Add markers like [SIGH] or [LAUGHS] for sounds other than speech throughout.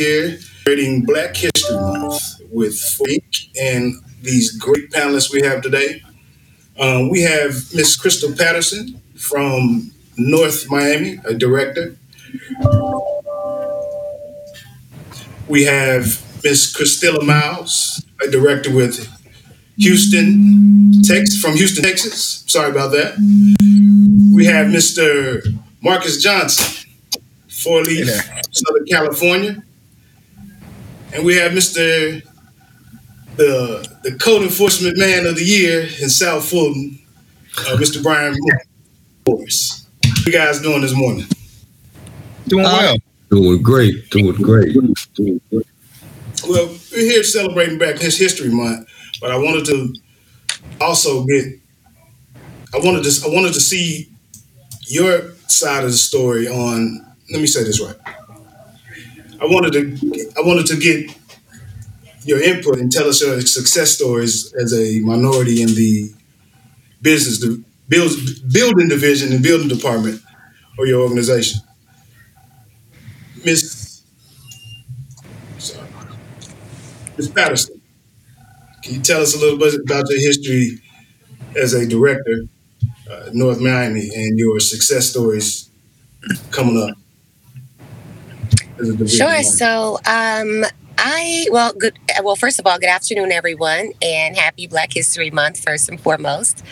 here creating Black History Month with Frank and these great panelists we have today. Um, we have Miss Crystal Patterson from North Miami, a director. We have Miss Christilla Miles, a director with Houston, Texas, from Houston, Texas. Sorry about that. We have Mr. Marcus Johnson, Four Leaf, Southern California. And we have Mr. the the code enforcement man of the year in South Fulton, uh, Mr. Brian Morris. How you guys doing this morning? Doing well. Doing great. Doing great. Well, we're here celebrating Black His History Month, but I wanted to also get I wanted to I wanted to see your side of the story on let me say this right. I wanted to I wanted to get your input and tell us your success stories as a minority in the business the build, building division and building department of your organization. Miss. Miss Patterson, can you tell us a little bit about your history as a director uh, North Miami and your success stories coming up? Sure. So, um, I well, good. Well, first of all, good afternoon, everyone, and happy Black History Month. First and foremost,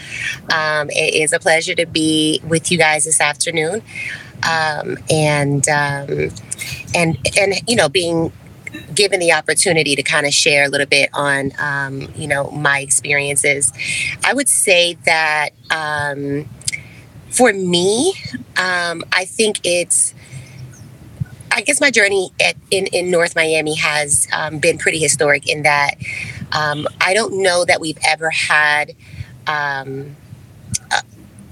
um, it is a pleasure to be with you guys this afternoon, um, and um, and and you know, being given the opportunity to kind of share a little bit on um, you know my experiences. I would say that um, for me, um, I think it's I guess my journey at, in in North Miami has um, been pretty historic in that um, I don't know that we've ever had um, a,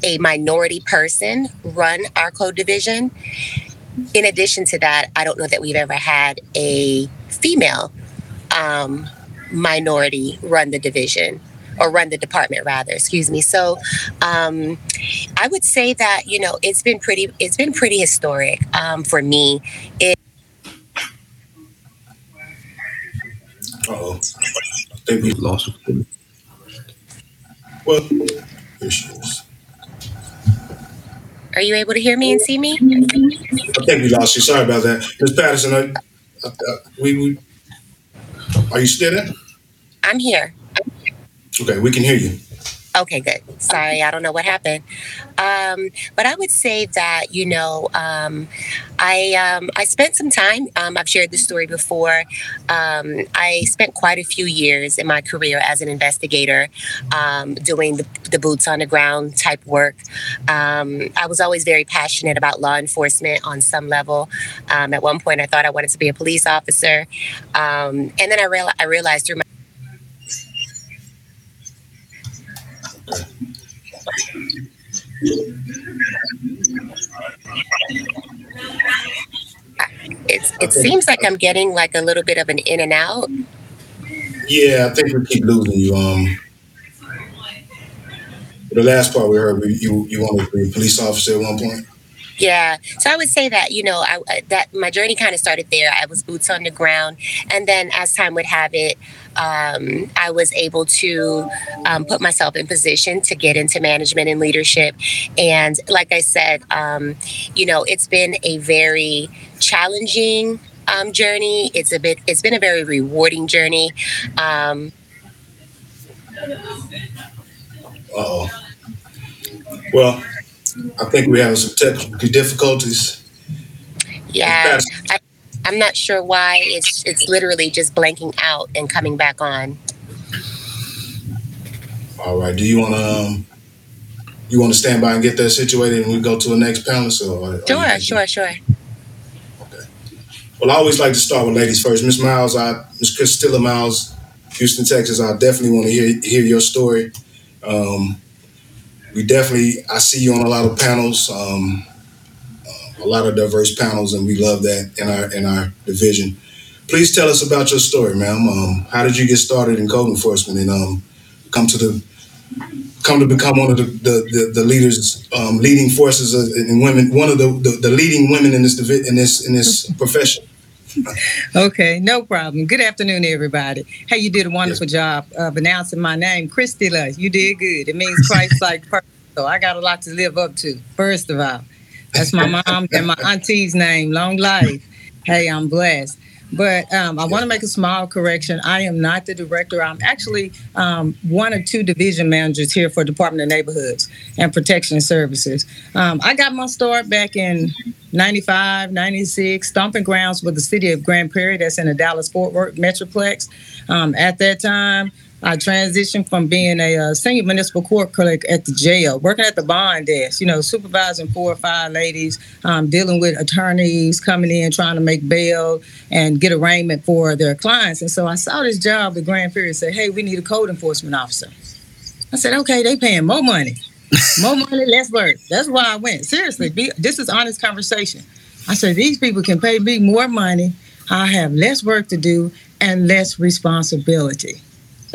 a minority person run our code division. In addition to that, I don't know that we've ever had a female um, minority run the division or run the department rather excuse me so um, i would say that you know it's been pretty it's been pretty historic um, for me it, Uh-oh. I think we Lost. well here she is. are you able to hear me and see me I think we lost you. Sorry about that. Miss Patterson, I, I, I, we, we are you still there? i'm here Okay, we can hear you. Okay, good. Sorry, I don't know what happened. Um, but I would say that you know, um, I um, I spent some time. Um, I've shared this story before. Um, I spent quite a few years in my career as an investigator, um, doing the, the boots on the ground type work. I was always very passionate about law enforcement on some level. At one point, I thought I wanted to be a police officer, and then I, I realized through my it's, it seems like I'm getting like a little bit of an in and out. Yeah, I think we keep losing you. Um, the last part we heard, you you wanted to be a police officer at one point. Yeah, so I would say that you know I, I- that my journey kind of started there. I was boots on the ground, and then as time would have it, um, I was able to um, put myself in position to get into management and leadership. And like I said, um, you know, it's been a very challenging um, journey. It's a bit. It's been a very rewarding journey. Oh. Well, I think we have some technical difficulties. yeah, I, I'm not sure why it's it's literally just blanking out and coming back on. All right. Do you want to um, you want to stand by and get that situated, and we go to the next panelist? Or, or Sure, sure, sure. Okay. Well, I always like to start with ladies first. Miss Miles, I Miss Christilla Miles, Houston, Texas. I definitely want to hear hear your story. Um, we definitely, I see you on a lot of panels, um, a lot of diverse panels, and we love that in our in our division. Please tell us about your story, ma'am. Um, how did you get started in code enforcement and um, come to the come to become one of the the, the, the leaders, um, leading forces of- in women, one of the, the, the leading women in this divi- in this in this [LAUGHS] profession? Okay, no problem. Good afternoon, everybody. Hey, you did a wonderful job of announcing my name, Christila. You did good. It means Christ-like [LAUGHS] person. So I got a lot to live up to. First of all, that's my mom and my auntie's name. Long life. Hey, I'm blessed. But um, I want to make a small correction. I am not the director. I'm actually um, one of two division managers here for Department of Neighborhoods and Protection Services. Um, I got my start back in 95, 96, stomping grounds with the city of Grand Prairie that's in the Dallas Fort Worth Metroplex. Um, at that time, I transitioned from being a uh, senior municipal court clerk at the jail, working at the bond desk, you know, supervising four or five ladies, um, dealing with attorneys coming in, trying to make bail and get arraignment for their clients. And so I saw this job at Grand Prairie and said, hey, we need a code enforcement officer. I said, okay, they paying more money. More [LAUGHS] money, less work. That's why I went. Seriously, be, this is honest conversation. I said, these people can pay me more money. I have less work to do and less responsibility.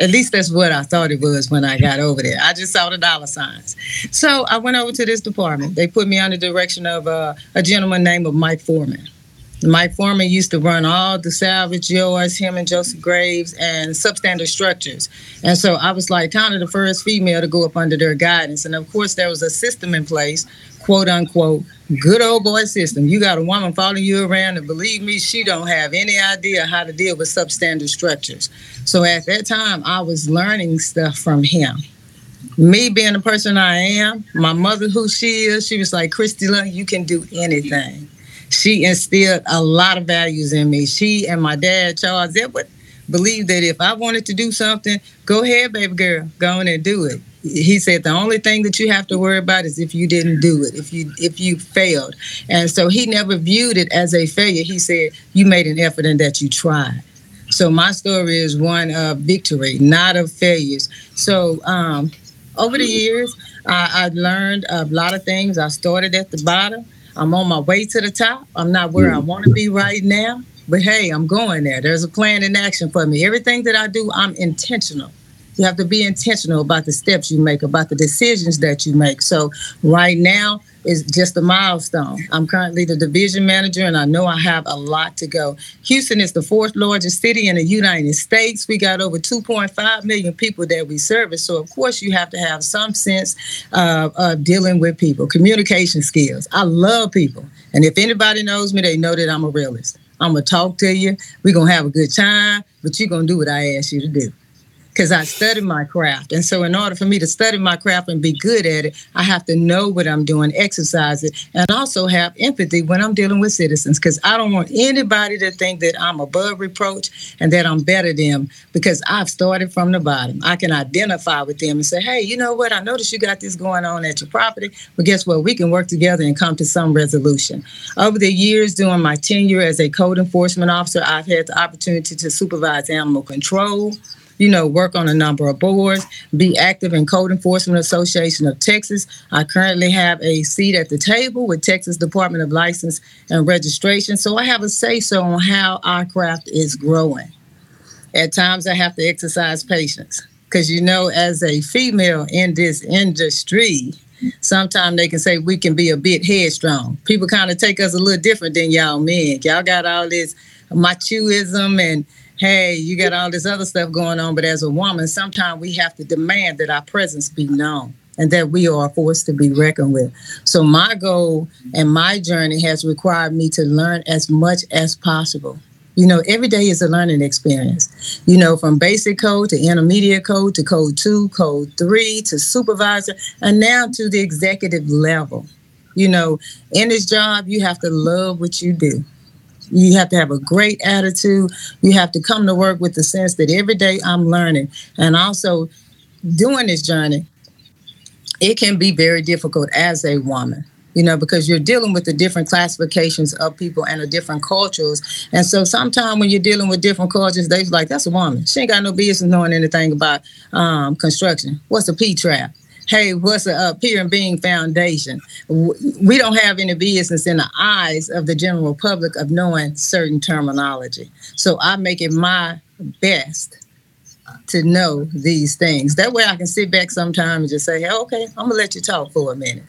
At least that's what I thought it was when I got over there. I just saw the dollar signs. So I went over to this department. They put me under the direction of uh, a gentleman named Mike Foreman. Mike Foreman used to run all the salvage yards, him and Joseph Graves, and substandard structures. And so I was like kind of the first female to go up under their guidance. And of course, there was a system in place, quote unquote, good old boy system. You got a woman following you around, and believe me, she don't have any idea how to deal with substandard structures. So at that time, I was learning stuff from him. Me being the person I am, my mother who she is, she was like, Christila, you can do anything. She instilled a lot of values in me. She and my dad, Charles Edward, believed that if I wanted to do something, go ahead, baby girl, go on and do it. He said the only thing that you have to worry about is if you didn't do it if you if you failed. And so he never viewed it as a failure. He said you made an effort and that you tried. So my story is one of victory not of failures. So um, over the years I, I learned a lot of things. I started at the bottom i'm on my way to the top. I'm not where i want to be right now but hey i'm going there. There's a plan in action for me. Everything that i do i'm intentional. You have to be intentional about the steps you make, about the decisions that you make. So right now is just a milestone. I'm currently the division manager and I know I have a lot to go. Houston is the fourth largest city in the United States. We got over 2.5 million people that we service. So of course you have to have some sense of, of dealing with people, communication skills. I love people. And if anybody knows me, they know that I'm a realist. I'm gonna talk to you. We're gonna have a good time, but you're gonna do what I ask you to do because I studied my craft. And so, in order for me to study my craft and be good at it, I have to know what I'm doing, exercise it, and also have empathy when I'm dealing with citizens because I don't want anybody to think that I'm above reproach and that I'm better than them because I've started from the bottom. I can identify with them and say, hey, you know what? I noticed you got this going on at your property, but guess what? We can work together and come to some resolution. Over the years, during my tenure as a code enforcement officer, I've had the opportunity to supervise animal control you know, work on a number of boards, be active in Code Enforcement Association of Texas. I currently have a seat at the table with Texas Department of License and Registration. So I have a say so on how our craft is growing. At times I have to exercise patience because, you know, as a female in this industry, sometimes they can say we can be a bit headstrong. People kind of take us a little different than y'all men. Y'all got all this machoism and hey, you got all this other stuff going on. But as a woman, sometimes we have to demand that our presence be known and that we are a force to be reckoned with. So my goal and my journey has required me to learn as much as possible. You know, every day is a learning experience. You know, from basic code to intermediate code to code two, code three to supervisor, and now to the executive level. You know, in this job, you have to love what you do. You have to have a great attitude. You have to come to work with the sense that every day I'm learning. And also, doing this journey, it can be very difficult as a woman you know, because you're dealing with the different classifications of people and the different cultures. And so sometimes when you're dealing with different cultures, they're like, that's a woman. She ain't got no business knowing anything about um, construction. What's a P trap? Hey, what's a pier and beam foundation? We don't have any business in the eyes of the general public of knowing certain terminology. So I make it my best to know these things. That way I can sit back sometimes and just say, hey, okay, I'm gonna let you talk for a minute.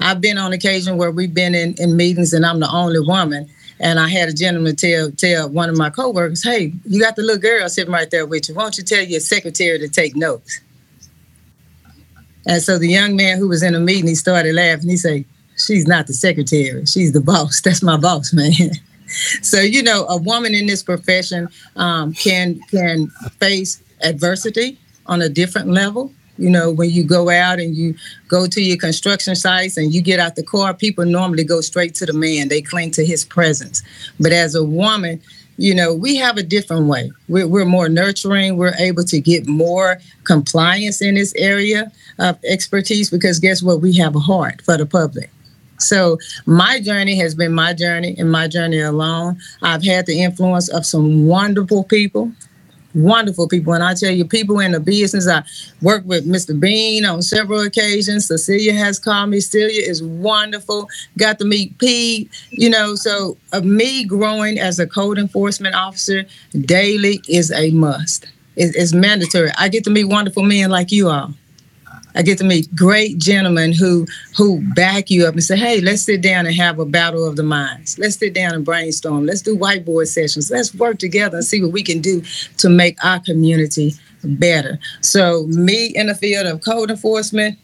I've been on occasion where we've been in, in meetings and I'm the only woman And I had a gentleman tell tell one of my coworkers, "Hey, you got the little girl sitting right there with you. Why don't you tell your secretary to take notes?" And so the young man who was in the meeting, he started laughing. He said, "She's not the secretary. She's the boss. [LAUGHS] That's my boss, man." [LAUGHS] so you know, a woman in this profession um, can can face adversity on a different level. You know, when you go out and you go to your construction sites and you get out the car, people normally go straight to the man. They cling to his presence. But as a woman, you know, we have a different way. We're, we're more nurturing. We're able to get more compliance in this area of expertise because guess what? We have a heart for the public. So my journey has been my journey and my journey alone. I've had the influence of some wonderful people wonderful people. And I tell you, people in the business, I work with Mr. Bean on several occasions. Cecilia has called me. Celia is wonderful. Got to meet Pete, you know. So, uh, me growing as a code enforcement officer daily is a must. It, it's mandatory. I get to meet wonderful men like you all. I get to meet great gentlemen who who back you up and say, "Hey, let's sit down and have a battle of the minds. Let's sit down and brainstorm. Let's do whiteboard sessions. Let's work together and see what we can do to make our community better." So, me in the field of code enforcement,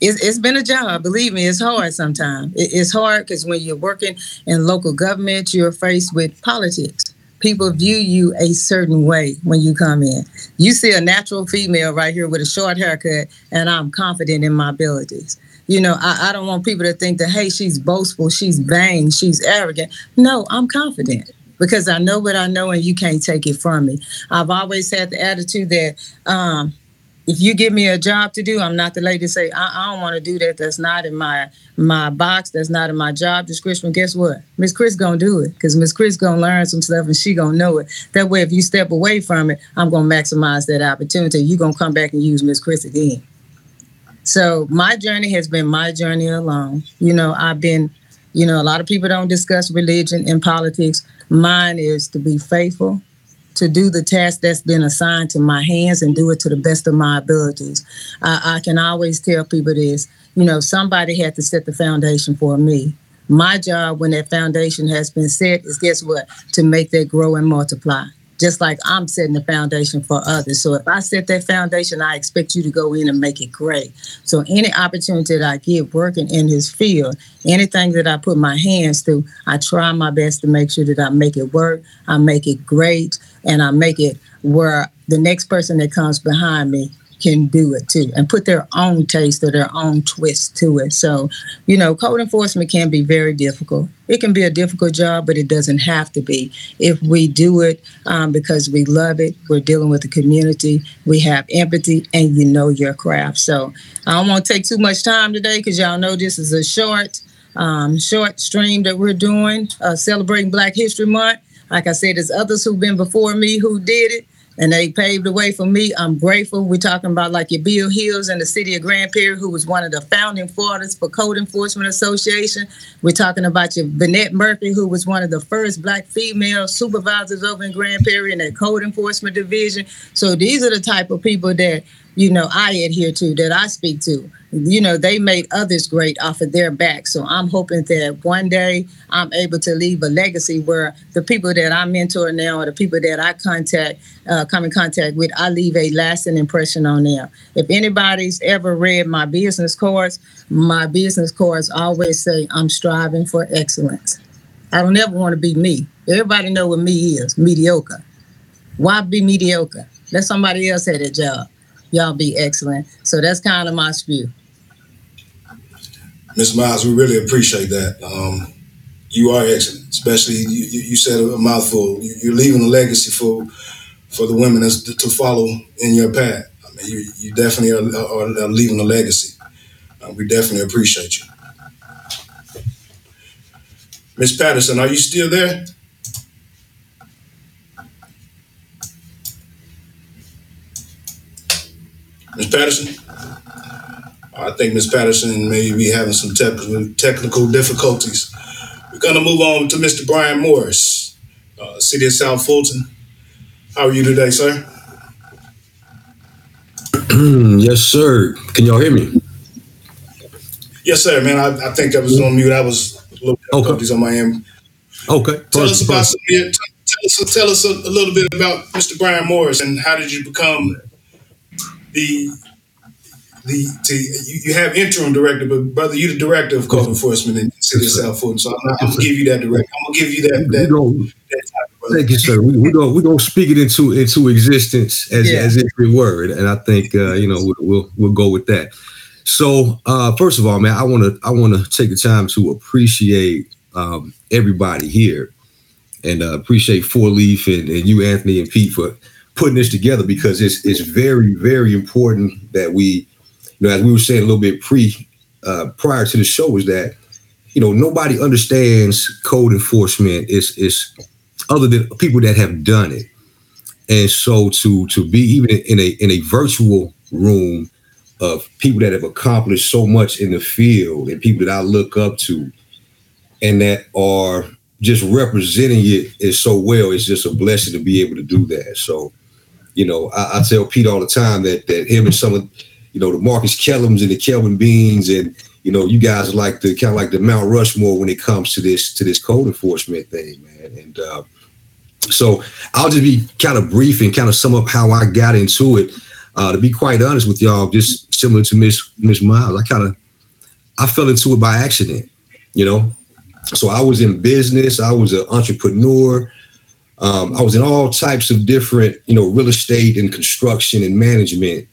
it's, it's been a job. Believe me, it's hard sometimes. It, it's hard because when you're working in local government, you're faced with politics people view you a certain way when you come in. You see a natural female right here with a short haircut, and I'm confident in my abilities. You know, I, I don't want people to think that, hey, she's boastful, she's vain, she's arrogant. No, I'm confident because I know what I know and you can't take it from me. I've always had the attitude that um, if you give me a job to do, I'm not the lady to say, I, I don't want to do that. That's not in my my box. That's not in my job description. Guess what? Miss Chris gonna do it because Miss Chris gonna learn some stuff and she gonna know it. That way, if you step away from it, I'm gonna maximize that opportunity. You gonna come back and use Miss Chris again. So my journey has been my journey alone. You know, I've been, you know, a lot of people don't discuss religion and politics. Mine is to be faithful, to do the task that's been assigned to my hands and do it to the best of my abilities. I, I can always tell people this you know, somebody had to set the foundation for me. My job when that foundation has been set is guess what? To make that grow and multiply. Just like I'm setting the foundation for others. So if I set that foundation, I expect you to go in and make it great. So any opportunity that I get working in his field, anything that I put my hands to, I try my best to make sure that I make it work, I make it great, and I make it where the next person that comes behind me can do it too and put their own taste or their own twist to it. So, you know, code enforcement can be very difficult. It can be a difficult job, but it doesn't have to be. If we do it um, because we love it, we're dealing with the community, we have empathy, and you know your craft. So, I don't want to take too much time today because y'all know this is a short, um, short stream that we're doing, uh, celebrating Black History Month. Like I said, there's others who've been before me who did it and they paved the way for me. I'm grateful. We're talking about like your Bill Hills in the city of Grand Prairie, who was one of the founding fathers for Code Enforcement Association. We're talking about your Vanette Murphy, who was one of the first black female supervisors over in Grand Prairie in that Code Enforcement Division. So these are the type of people that you know I adhere to, that I speak to you know, they made others great off of their back. So I'm hoping that one day I'm able to leave a legacy where the people that I mentor now or the people that I contact, uh, come in contact with, I leave a lasting impression on them. If anybody's ever read my business cards, my business cards always say I'm striving for excellence. I don't ever want to be me. Everybody know what me is, mediocre. Why be mediocre? Let somebody else have that job. Y'all be excellent. So that's kind of my spew. Ms. Miles, we really appreciate that. Um, you are excellent, especially you, you said a mouthful. You're leaving a legacy for for the women to follow in your path. I mean, you, you definitely are, are, leaving a legacy. Uh, we definitely appreciate you. Miss Patterson, are you still there? Miss Patterson? I think Ms. Patterson may be having some te- technical difficulties. We're going to move on to Mr. Brian Morris, uh, City of South Fulton. How are you today, sir? yes, sir. Can y'all hear me? Yes, sir, man. I, I think I was on mute. I was a little difficulties okay. on my end. Okay. Tell us about some, tell us, tell us a, a little bit about Mr. Brian Morris and how did you become the the to, you, you have interim director, but brother, you're the director of code enforcement in the city of Yes, sir. South Fulton. So I'm, not, I'm gonna give you that direct. I'm gonna give you that We that, that title. Thank you, sir. We we gonna we gonna speak it into into existence as Yeah. as if it were, and I think uh, you know we'll, we'll we'll go with that. So uh, first of all, man, I want to I want to take the time to appreciate um, everybody here, and uh, appreciate Four Leaf and, and you, Anthony and Pete, for putting this together because it's it's very very important that we, you know, as we were saying a little bit pre uh, prior to the show, is that you know nobody understands code enforcement is is other than people that have done it. And so to to be even in a in a virtual room of people that have accomplished so much in the field and people that I look up to and that are just representing it is so well, it's just a blessing to be able to do that. So, you know, I, I tell Pete all the time that that him and some of you know the Marcus Kellums and the Kelvin Beans and you know you guys are like the kind of like the Mount Rushmore when it comes to this to this code enforcement thing, man. And uh, so I'll just be kind of brief and kind of sum up how I got into it. Uh, to be quite honest with y'all, just similar to Miss Miss Miles, I kind of I fell into it by accident, you know. So I was in business, I was an entrepreneur, um, I was in all types of different, you know, real estate and construction and management,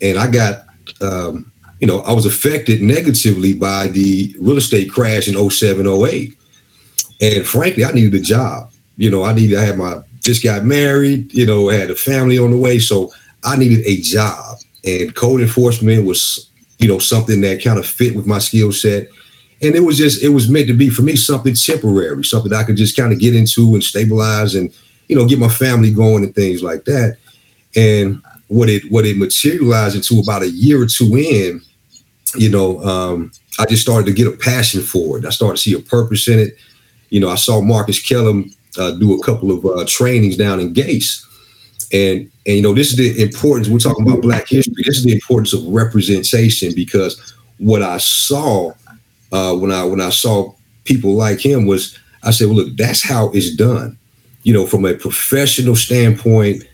and I got, um, you know, I was affected negatively by the real estate crash in 07, 08. and frankly, I needed a job you know, I needed, I had my, just got married, you know, had a family on the way. So I needed a job. And code enforcement was, you know, something that kind of fit with my skill set. And it was just, it was meant to be for me something temporary, something I could just kind of get into and stabilize and, you know, get my family going and things like that. And what it, what it materialized into about a year or two in, you know, um, I just started to get a passion for it. I started to see a purpose in it. You know, I saw Marcus Kellum uh, do a couple of uh, trainings down in GACE. And, and, you know, this is the importance, we're talking about Black history. This is the importance of representation because what I saw uh, when I when I saw people like him was, I said, well, look, that's how it's done. You know, from a professional standpoint,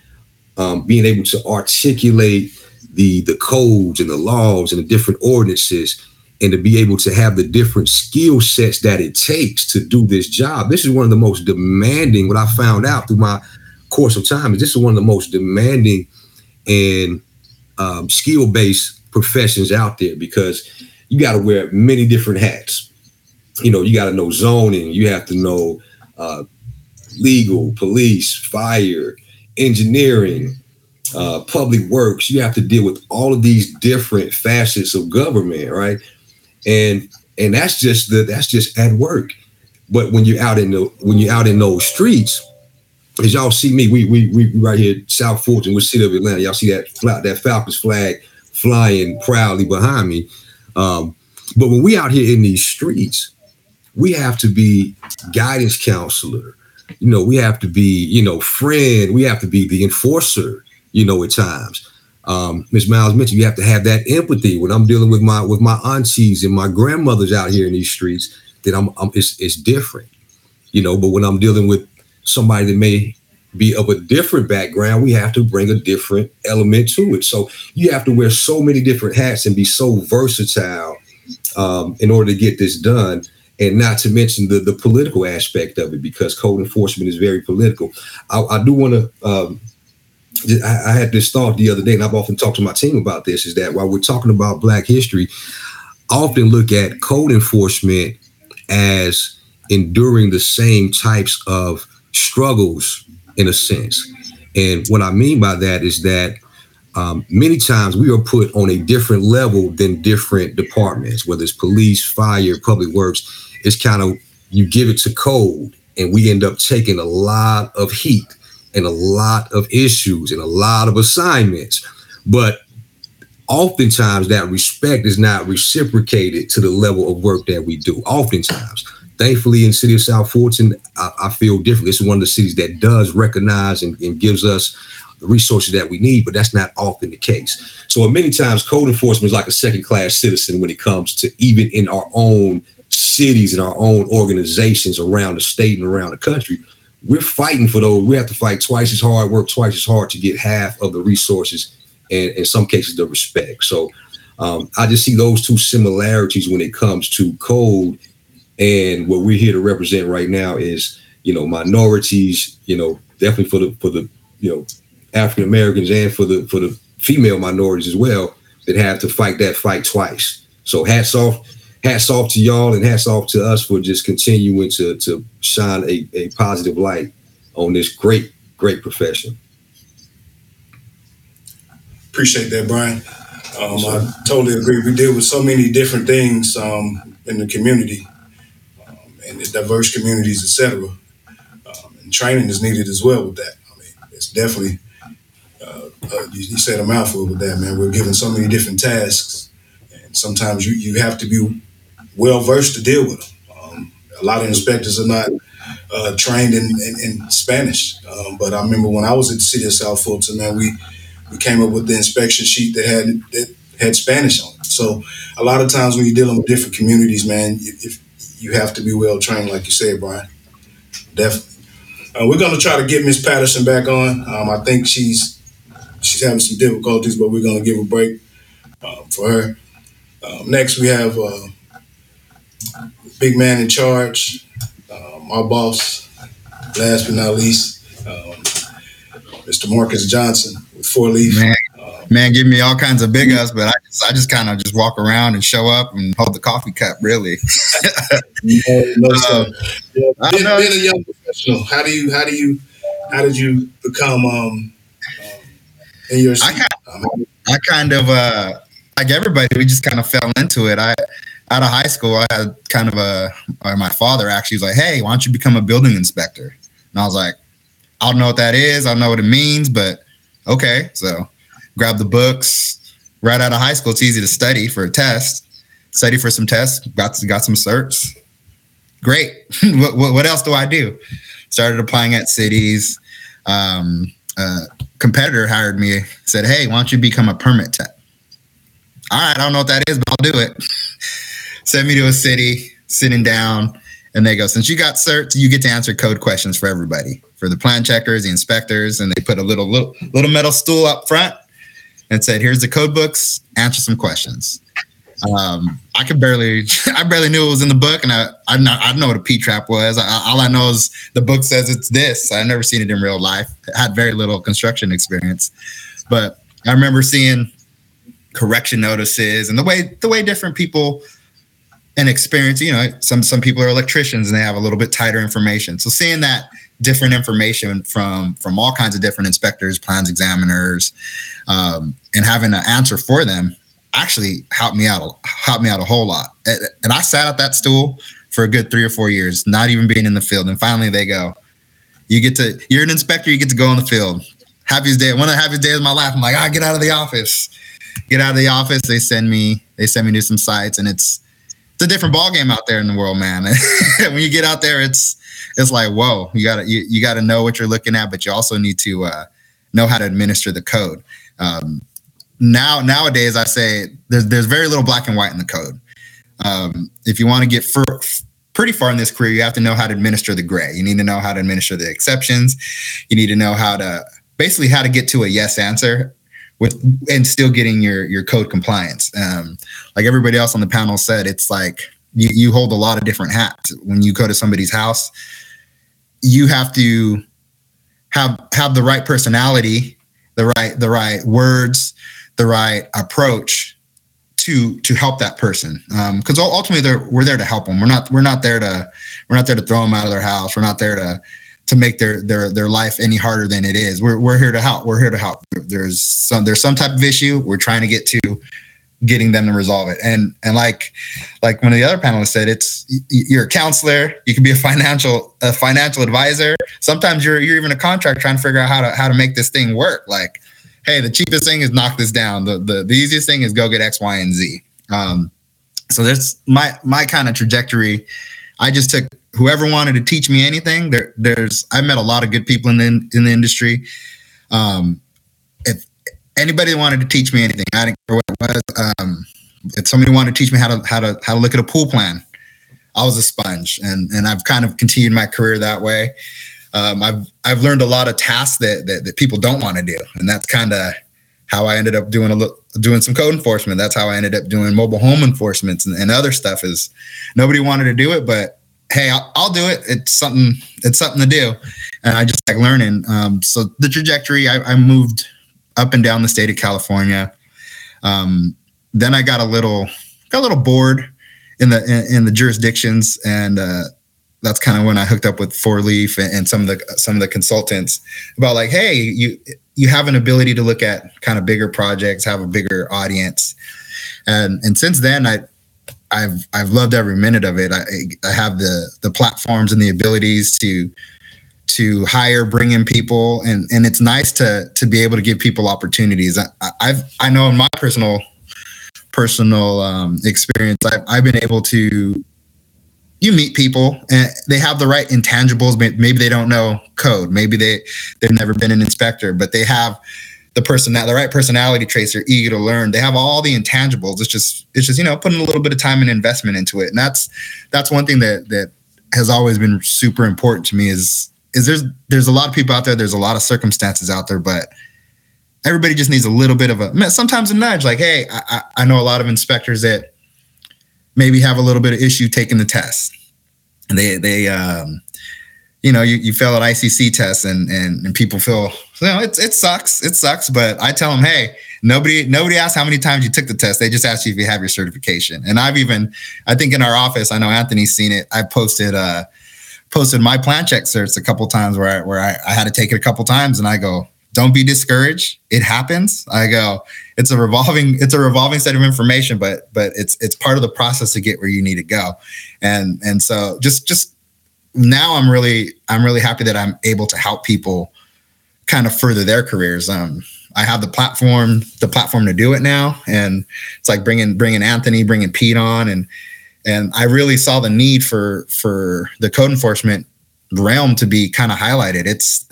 um, being able to articulate the the codes and the laws and the different ordinances and to be able to have the different skill sets that it takes to do this job. This is one of the most demanding, what I found out through my course of time is this is one of the most demanding and um, skill-based professions out there because you got to wear many different hats. You know, you got to know zoning, you have to know uh, legal, police, fire, engineering, uh, public works. You have to deal with all of these different facets of government, right? and and that's just the that's just at work but when you're out in the when you're out in those streets as y'all see me we we, we right here south fulton with city of atlanta y'all see that that falcons flag flying proudly behind me um, but when we out here in these streets we have to be guidance counselor you know we have to be you know friend we have to be the enforcer you know at times um, Ms. Miles mentioned you have to have that empathy when I'm dealing with my with my aunties and my grandmothers out here in these streets. That I'm, I'm it's, it's different, you know. But when I'm dealing with somebody that may be of a different background, we have to bring a different element to it. So you have to wear so many different hats and be so versatile um, in order to get this done. And not to mention the the political aspect of it, because code enforcement is very political. I, I do want to. Um, I, had this thought the other day, and I've often talked to my team about this, is that while we're talking about Black history, I often look at code enforcement as enduring the same types of struggles in a sense. And what I mean by that is that um, many times we are put on a different level than different departments, whether it's police, fire, public works. It's kind of you give it to code, and we end up taking a lot of heat and a lot of issues and a lot of assignments. But oftentimes that respect is not reciprocated to the level of work that we do. Oftentimes. Thankfully, in city of South Fulton, I, I feel differently. It's one of the cities that does recognize and, and gives us the resources that we need, but that's not often the case. So many times code enforcement is like a second class citizen when it comes to even in our own cities and our own organizations around the state and around the country, we're fighting for those. We have to fight twice as hard, work twice as hard to get half of the resources and in some cases the respect. So um, I just see those two similarities when it comes to code and what we're here to represent right now is, you know, minorities, you know, definitely for the for the, you know, African Americans and for the for the female minorities as well that have to fight that fight twice. So hats off, hats off to y'all and hats off to us for just continuing to to shine a, a positive light on this great, great profession. Appreciate that, Brian. Um, I totally agree. We deal with so many different things um, in the community and diverse communities, etc. Um, and training is needed as well with that. I mean, it's definitely uh, uh, you, you, said a mouthful with that, man. We're given so many different tasks, and sometimes you you have to be well versed to deal with them. Um, a lot of inspectors are not uh, trained in, in, in Spanish, um, but I remember when I was at the city of South Fulton, man, we we came up with the inspection sheet that had that had Spanish on it. So a lot of times when you're dealing with different communities, man, if you have to be well trained, like you said, Brian. Definitely. Uh, we're going to try to get Miss Patterson back on. Um, I think she's she's having some difficulties, but we're going to give a break uh, for her. Um, next, we have uh, big man in charge, um, our boss. Last but not least, um, Mr. Marcus Johnson with Four Leaf. Man, uh, man, give me all kinds of big ups, but I just, I just kind of just walk around and show up and hold the coffee cup. Really. [LAUGHS] no, no, uh, yeah, being, being, a young professional, how do you how do you how did you become um, in your? I kind, um, I kind of uh, like everybody. We just kind of fell into it. I out of high school, I had kind of a, my father actually was like, Hey, why don't you become a building inspector? And I was like, I don't know what that is. I don't know what it means, but okay. So grab the books right out of high school. It's easy to study for a test. Study for some tests. Got got some certs. Great. [LAUGHS] what, what, else do I do? Started applying at cities. Um, a competitor hired me. Said, "Hey, why don't you become a permit tech?" All right, I don't know what that is, but I'll do it. [LAUGHS] Send me to a city, sitting down, and they go, "Since you got certs, you get to answer code questions for everybody." for the plan checkers, the inspectors, and they put a little little, little metal stool up front and said, "Here's the code books. Answer some questions." Um, I could barely, [LAUGHS] I barely knew it was in the book, and I, I, not, I know what a P trap was. I, all I know is the book says it's this. I've never seen it in real life. I had very little construction experience, but I remember seeing correction notices and the way the way different people and experience. You know, some some people are electricians and they have a little bit tighter information. So seeing that different information from from all kinds of different inspectors, plans examiners, um, and having an answer for them actually helped me out helped me out a whole lot. And I sat at that stool for a good three or four years, not even being in the field. And finally, they go, "You get to you're an inspector. You get to go in the field." Happiest day, one of the happiest days of my life. I'm like, "I ah, get out of the office." Get out of the office. They send me. They send me to some sites, and it's it's a different ball game out there in the world, man. [LAUGHS] when you get out there, it's it's like whoa you gotta you, you gotta know what you're looking at but you also need to uh, know how to administer the code. Um, now nowadays i say there's, there's very little black and white in the code. Um, if you want to get fur- pretty far in this career you have to know how to administer the gray. You need to know how to administer the exceptions. You need to know how to basically how to get to a yes answer with and still getting your your code compliance um, like everybody else on the panel said it's like you, you hold a lot of different hats when you go to somebody's house you have to have have the right personality, the right the right words, the right approach to to help that person. Because um, ultimately, we're there to help them. We're not we're not there to we're not there to throw them out of their house. We're not there to to make their their their life any harder than it is. We're we're here to help. We're here to help. There's some there's some type of issue we're trying to get to getting them to resolve it. And and like like one of the other panelists said, it's you're a counselor, you can be a financial a financial advisor. Sometimes you're you're even a contract trying to figure out how to how to make this thing work. Like, hey, the cheapest thing is knock this down. The the, the easiest thing is go get X, Y, and Z. Um, so that's my my kind of trajectory. I just took whoever wanted to teach me anything. There, there's I met a lot of good people in the in the industry. Um, if anybody wanted to teach me anything, I didn't care what it was. Um, if somebody wanted to teach me how to how to how to look at a pool plan, I was a sponge, and and I've kind of continued my career that way. Um, I've I've learned a lot of tasks that that, that people don't want to do, and that's kind of how I ended up doing a little doing some code enforcement. That's how I ended up doing mobile home enforcements and, and other stuff. Is nobody wanted to do it, but hey, I'll, I'll, do it. It's something. It's something to do, and I just like learning. Um, so the trajectory, I, I, moved up and down the state of California. Um, then I got a little got a little bored in the in, in the jurisdictions, and uh, that's kind of when I hooked up with Four Leaf and, and some of the some of the consultants about like, hey, you you have an ability to look at kind of bigger projects, have a bigger audience, and and since then I. I've I've loved every minute of it. I, I have the the platforms and the abilities to to hire, bring in people, and and it's nice to to be able to give people opportunities. I, I've I know in my personal personal um, experience, I've, I've been able to you meet people and they have the right intangibles. Maybe they don't know code. Maybe they they've never been an inspector, but they have the person that the right personality traits. They're eager to learn. They have all the intangibles. It's just it's just you know putting a little bit of time and investment into it. And that's that's one thing that that has always been super important to me. Is is there's there's a lot of people out there. There's a lot of circumstances out there, but everybody just needs a little bit of a sometimes a nudge. Like, hey, I, I know a lot of inspectors that maybe have a little bit of issue taking the test. They they um, you know, you, you fail an ICC test and, and and people feel you know it, it sucks. It sucks. But I tell them, hey, nobody nobody asks how many times you took the test. They just ask you if you have your certification. And I've even I think in our office, I know Anthony's seen it. I posted uh posted my plan check certs a couple times where I, where I, I had to take it a couple times and I go, don't be discouraged. It happens. I go, it's a revolving, it's a revolving set of information, but but it's it's part of the process to get where you need to go. And and so just just now I'm really I'm really happy that I'm able to help people kind of further their careers. Um, I have the platform, the platform to do it now, and it's like bringing bringing Anthony, bringing Pete on, and and I really saw the need for for the code enforcement realm to be kind of highlighted. It's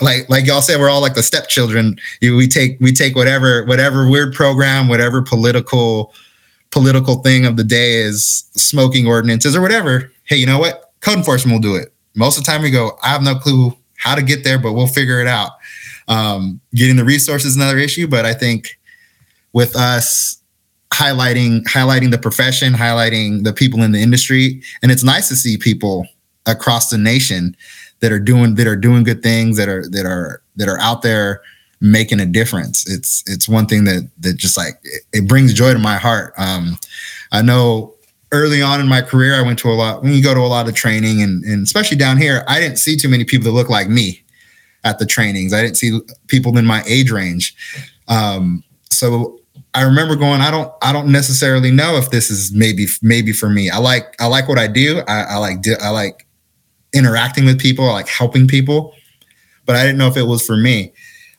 like like y'all said, we're all like the stepchildren. We take we take whatever whatever weird program, whatever political political thing of the day is smoking ordinances or whatever. Hey, you know what? Code enforcement will do it. Most of the time we go, I have no clue how to get there, but we'll figure it out. Um, getting the resources is another issue, but I think with us highlighting highlighting the profession, highlighting the people in the industry, and it's nice to see people across the nation that are doing that are doing good things that are that are that are out there making a difference. It's it's one thing that that just like it, it brings joy to my heart. Um, I know early on in my career, I went to a lot. When you go to a lot of training, and and especially down here, I didn't see too many people that look like me at the trainings. I didn't see people in my age range. Um, so I remember going, I don't, I don't necessarily know if this is maybe, maybe for me. I like, I like what I do. I, I like, I like interacting with people, like helping people, but I didn't know if it was for me.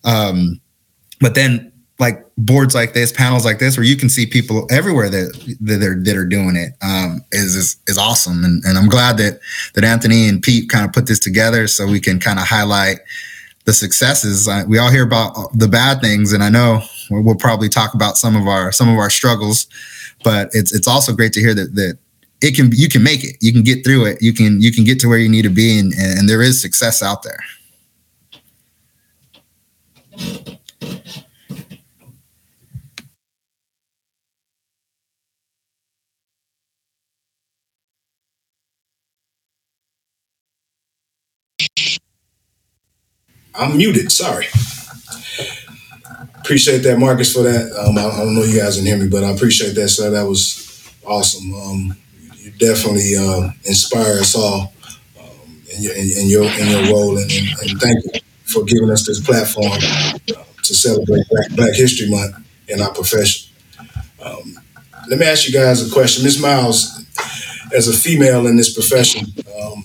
Um, but then like boards like this, panels like this, where you can see people everywhere that that are that are doing it, um, is is is awesome. And, and I'm glad that that Anthony and Pete kind of put this together so we can kind of highlight the successes. we all hear about the bad things, and I know we'll probably talk about some of our some of our struggles. But it's it's also great to hear that that it can you can make it you can get through it you can you can get to where you need to be and, and there is success out there I'm muted. Sorry. Appreciate that, Marcus, for that. Um, I, I, don't know you guys can hear me, but I appreciate that, sir. That was awesome. Um, definitely uh, inspire us all um, in, your, in, your in your role, and, and, thank you for giving us this platform uh, to celebrate Black, Black, History Month in our profession. Um, let me ask you guys a question, Ms. Miles. As a female in this profession, um,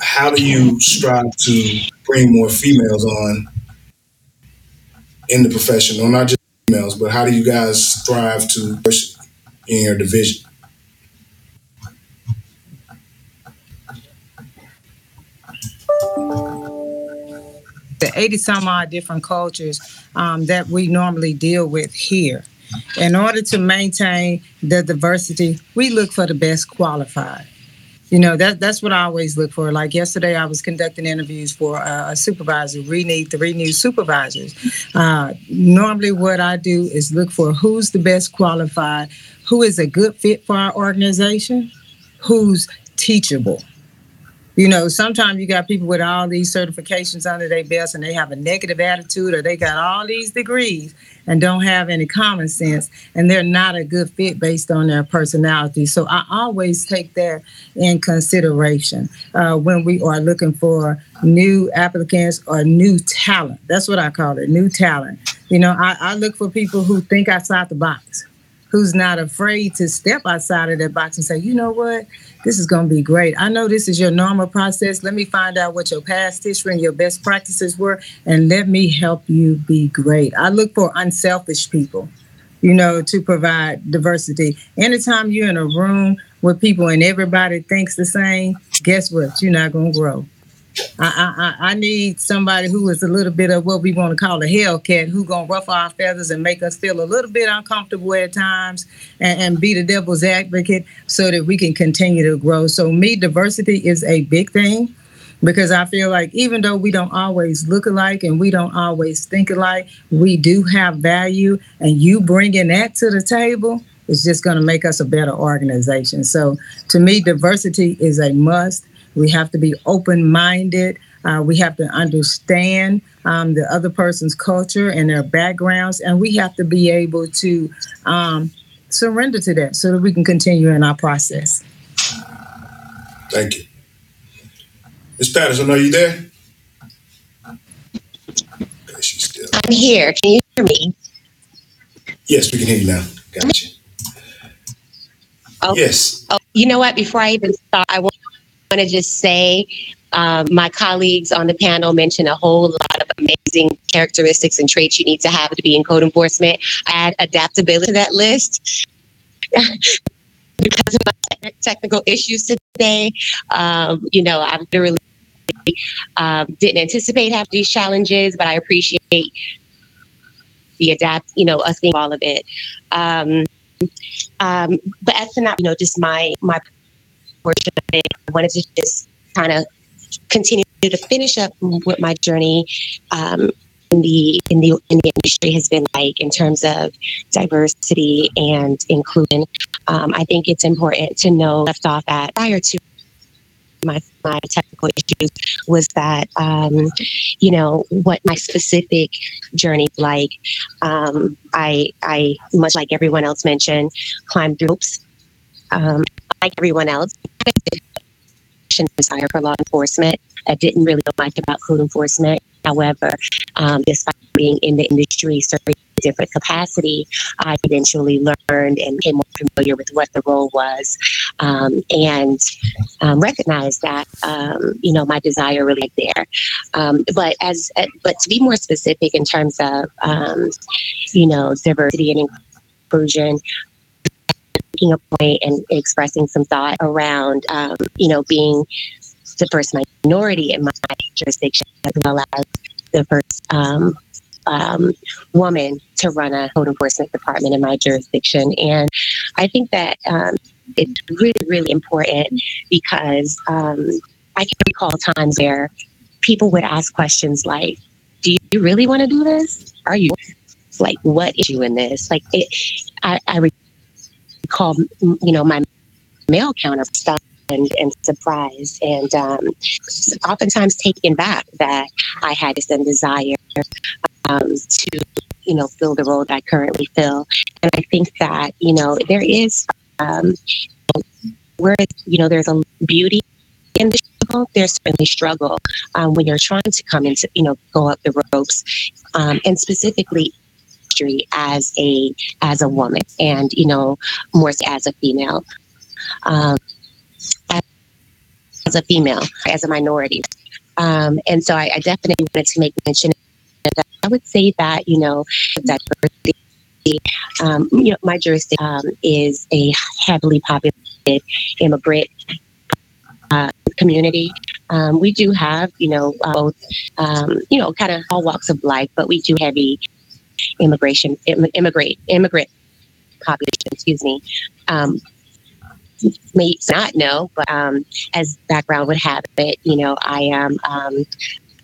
how do you strive to bring more females on in the profession, or not just females, but how do you guys strive to push in your division? The 80 some odd different cultures um, that we normally deal with here. In order to maintain the diversity, we look for the best qualified. You know, that that's what I always look for. Like yesterday, I was conducting interviews for a supervisor. We need three new supervisors. Uh, normally, what I do is look for who's the best qualified, who is a good fit for our organization, who's teachable. You know, sometimes you got people with all these certifications under their belts and they have a negative attitude or they got all these degrees and don't have any common sense and they're not a good fit based on their personality. So I always take that in consideration uh, when we are looking for new applicants or new talent. That's what I call it, new talent. You know, I, I look for people who think outside the box who's not afraid to step outside of that box and say, you know what, this is going to be great. I know this is your normal process. Let me find out what your past history and your best practices were, and let me help you be great. I look for unselfish people, you know, to provide diversity. Anytime you're in a room with people and everybody thinks the same, guess what? You're not going to grow. I, I, I need somebody who is a little bit of what we want to call a hellcat, who gonna ruffle our feathers and make us feel a little bit uncomfortable at times, and, and be the devil's advocate, so that we can continue to grow. So, me, diversity is a big thing because I feel like even though we don't always look alike and we don't always think alike, we do have value, and you bringing that to the table is just going to make us a better organization. So, to me, diversity is a must. We have to be open minded. Uh, we have to understand um, the other person's culture and their backgrounds, and we have to be able to um, surrender to that so that we can continue in our process. Thank you. Ms. Patterson, are you there? Okay, she's still. I'm here. Can you hear me? Yes, we can hear you now. Gotcha. Oh. Yes. Oh, you know what? Before I even start, I want to just say um, my colleagues on the panel mentioned a whole lot of amazing characteristics and traits you need to have to be in code enforcement. I add adaptability to that list. [LAUGHS] because of my technical issues today, um, you know, I literally um, didn't anticipate having these challenges, but I appreciate the adapt, you know, us being all of it. Um, um, but to not, you know, just my my portion of it, I wanted to just kind of continue to finish up what my journey um, in the in the in the industry has been like in terms of diversity and inclusion. Um, I think it's important to know left off at prior to my my technical issues was that um, you know what my specific journey like. Um, I I much like everyone else mentioned, climbed hoops. Um, like everyone else, desire for law enforcement. I didn't really much about code enforcement. However, um, despite being in the industry, serving a different capacity, I eventually learned and became more familiar with what the role was, um, and um, recognized that um, you know my desire really there. Um, but as but to be more specific in terms of um, you know diversity and inclusion, making a point and expressing some thought around, um, you know, being the first minority in my jurisdiction, as well as the first um, um, woman to run a code enforcement department in my jurisdiction. And I think that um, it's really, really important because um, I can recall times where people would ask questions like, do you really want to do this? Are you like, what is you in this? Like, it, I, I recall, you know, my male counterpart and, and surprised and um, oftentimes taken back that I had this desire um, to, you know, fill the role that I currently fill. And I think that, you know, there is, um, where, you know, there's a beauty in the struggle, there's certainly struggle um, when you're trying to come into, you know, go up the ropes. Um, and specifically as a as a woman and you know more as a female. Um, as a female as a minority. Um, and so I, I, definitely wanted to make mention that. I would say that you know diversity um, you know my jurisdiction um, is a heavily populated immigrant uh, community. Um, we do have, you know, uh, both, um, you know, kind of all walks of life, but we do heavy immigration, immigrate, immigrant population, excuse me. Um, may not know, but um, as background would have it, you know, I am um,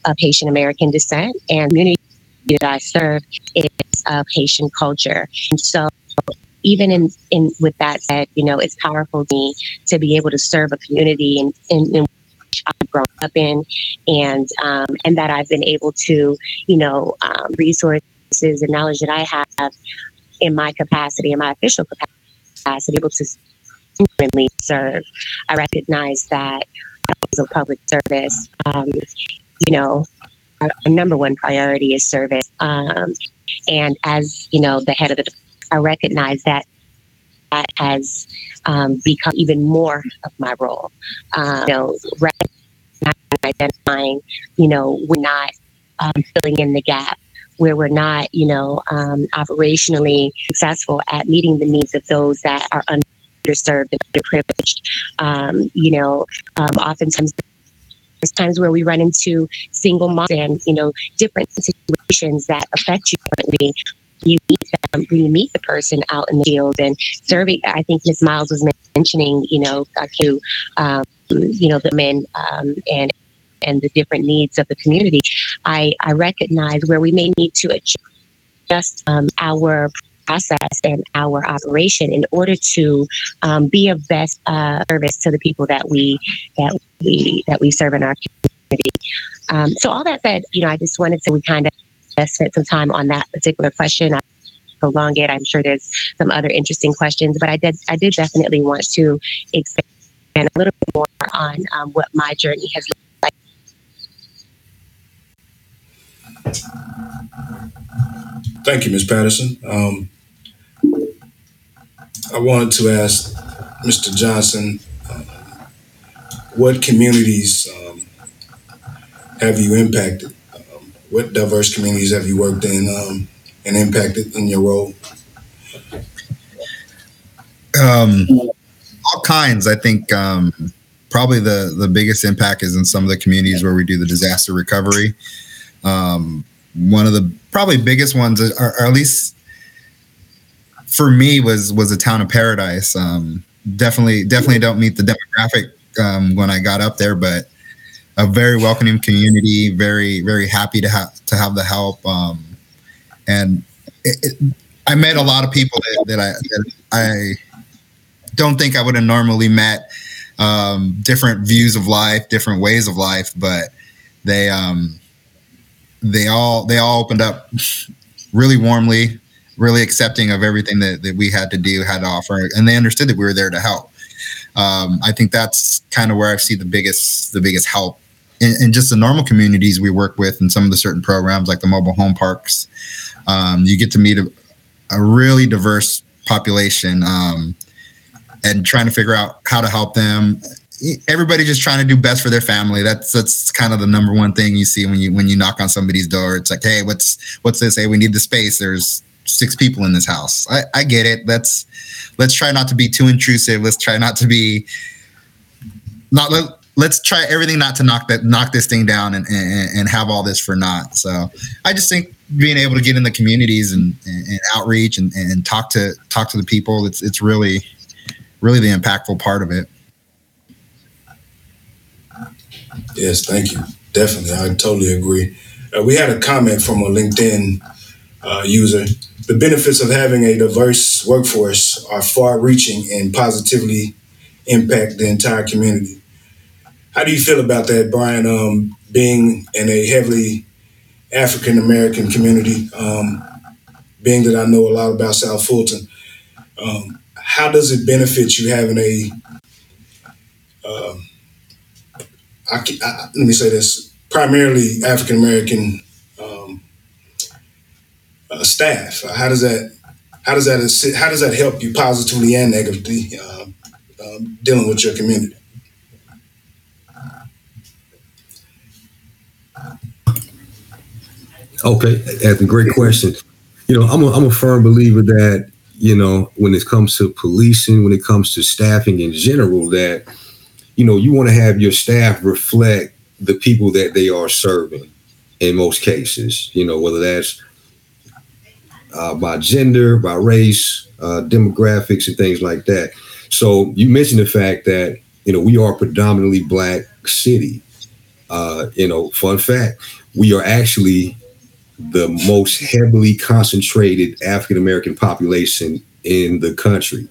of Haitian American descent, and community that I serve is of Haitian culture. And so, even in, in with that said, you know, it's powerful to me to be able to serve a community in, in, in which I've grown up in, and um, and that I've been able to, you know, um, resources and knowledge that I have in my capacity, in my official capacity, able to genuinely serve. I recognize that as a public service, um, you know, our, our, number one priority is service. Um, and as you know, the head of the, I recognize that that has um, become even more of my role. Um, you know, identifying, you know, we're not um, filling in the gap where we're not, you know, um, operationally successful at meeting the needs of those that are underserved and underprivileged. Um, you know, um, oftentimes there's times where we run into single moms and, you know, different situations that affect you. You meet them, you meet the person out in the field and serving. I think Ms. Miles was mentioning, you know, uh, to, um, you know, the men um, and and the different needs of the community, I, I recognize where we may need to adjust um, our process and our operation in order to um, be of best uh, service to the people that we that we that we serve in our community. Um, so all that said, you know, I just wanted to we kind of spent some time on that particular question. I prolong it. I'm sure there's some other interesting questions, but I did I did definitely want to expand a little bit more on um, what my journey has Thank you, Ms. Patterson. Um, I wanted to ask Mr. Johnson, uh, what communities um, have you impacted? Um, what diverse communities have you worked in um, and impacted in your role? Um, all kinds. I think um, probably the the biggest impact is in some of the communities where we do the disaster recovery. Um, one of the probably biggest ones, or, or, at least for me, was was a town of Paradise. Um, definitely, definitely don't meet the demographic um, when I got up there, but a very welcoming community. Very, very happy to have to have the help. Um, and it, it, I met a lot of people that, that I that I don't think I would have normally met. Um, different views of life, different ways of life, but they um, they all they all opened up really warmly, really accepting of everything that, that we had to do, had to offer, and they understood that we were there to help. Um, I think that's kind of where I see the biggest the biggest help in, in, just the normal communities we work with, and some of the certain programs like the mobile home parks. Um, you get to meet a, a really diverse population um, and trying to figure out how to help them everybody just trying to do best for their family. That's that's kind of the number one thing you see when you when you knock on somebody's door. It's like, hey, what's what's this? Hey, we need the space. There's six people in this house. I, I get it. Let's let's try not to be too intrusive. Let's try not to be not let, let's try everything not to knock that knock this thing down and, and, and have all this for naught. So I just think being able to get in the communities and, and, and outreach and, and talk to talk to the people, it's it's really really the impactful part of it. Yes, thank you. Definitely, I totally agree. Uh, we had a comment from a LinkedIn uh, user. The benefits of having a diverse workforce are far-reaching and positively impact the entire community. How do you feel about that, Brian? Um, being in a heavily African American community, um, being that I know a lot about South Fulton, um, how does it benefit you having a uh, I, I, let me say this: primarily African American um, uh, staff. How does that? How does that? assist, How does that help you positively and negatively uh, um, dealing with your community? Okay, that's a great question. You know, I'm a, I'm a firm believer that you know when it comes to policing, when it comes to staffing in general, that you know, you want to have your staff reflect the people that they are serving in most cases, you know, whether that's uh, by gender, by race, uh, demographics, and things like that. So you mentioned the fact that you know we are predominantly black city. Uh, you know, fun fact: we are actually the most heavily concentrated African American population in the country.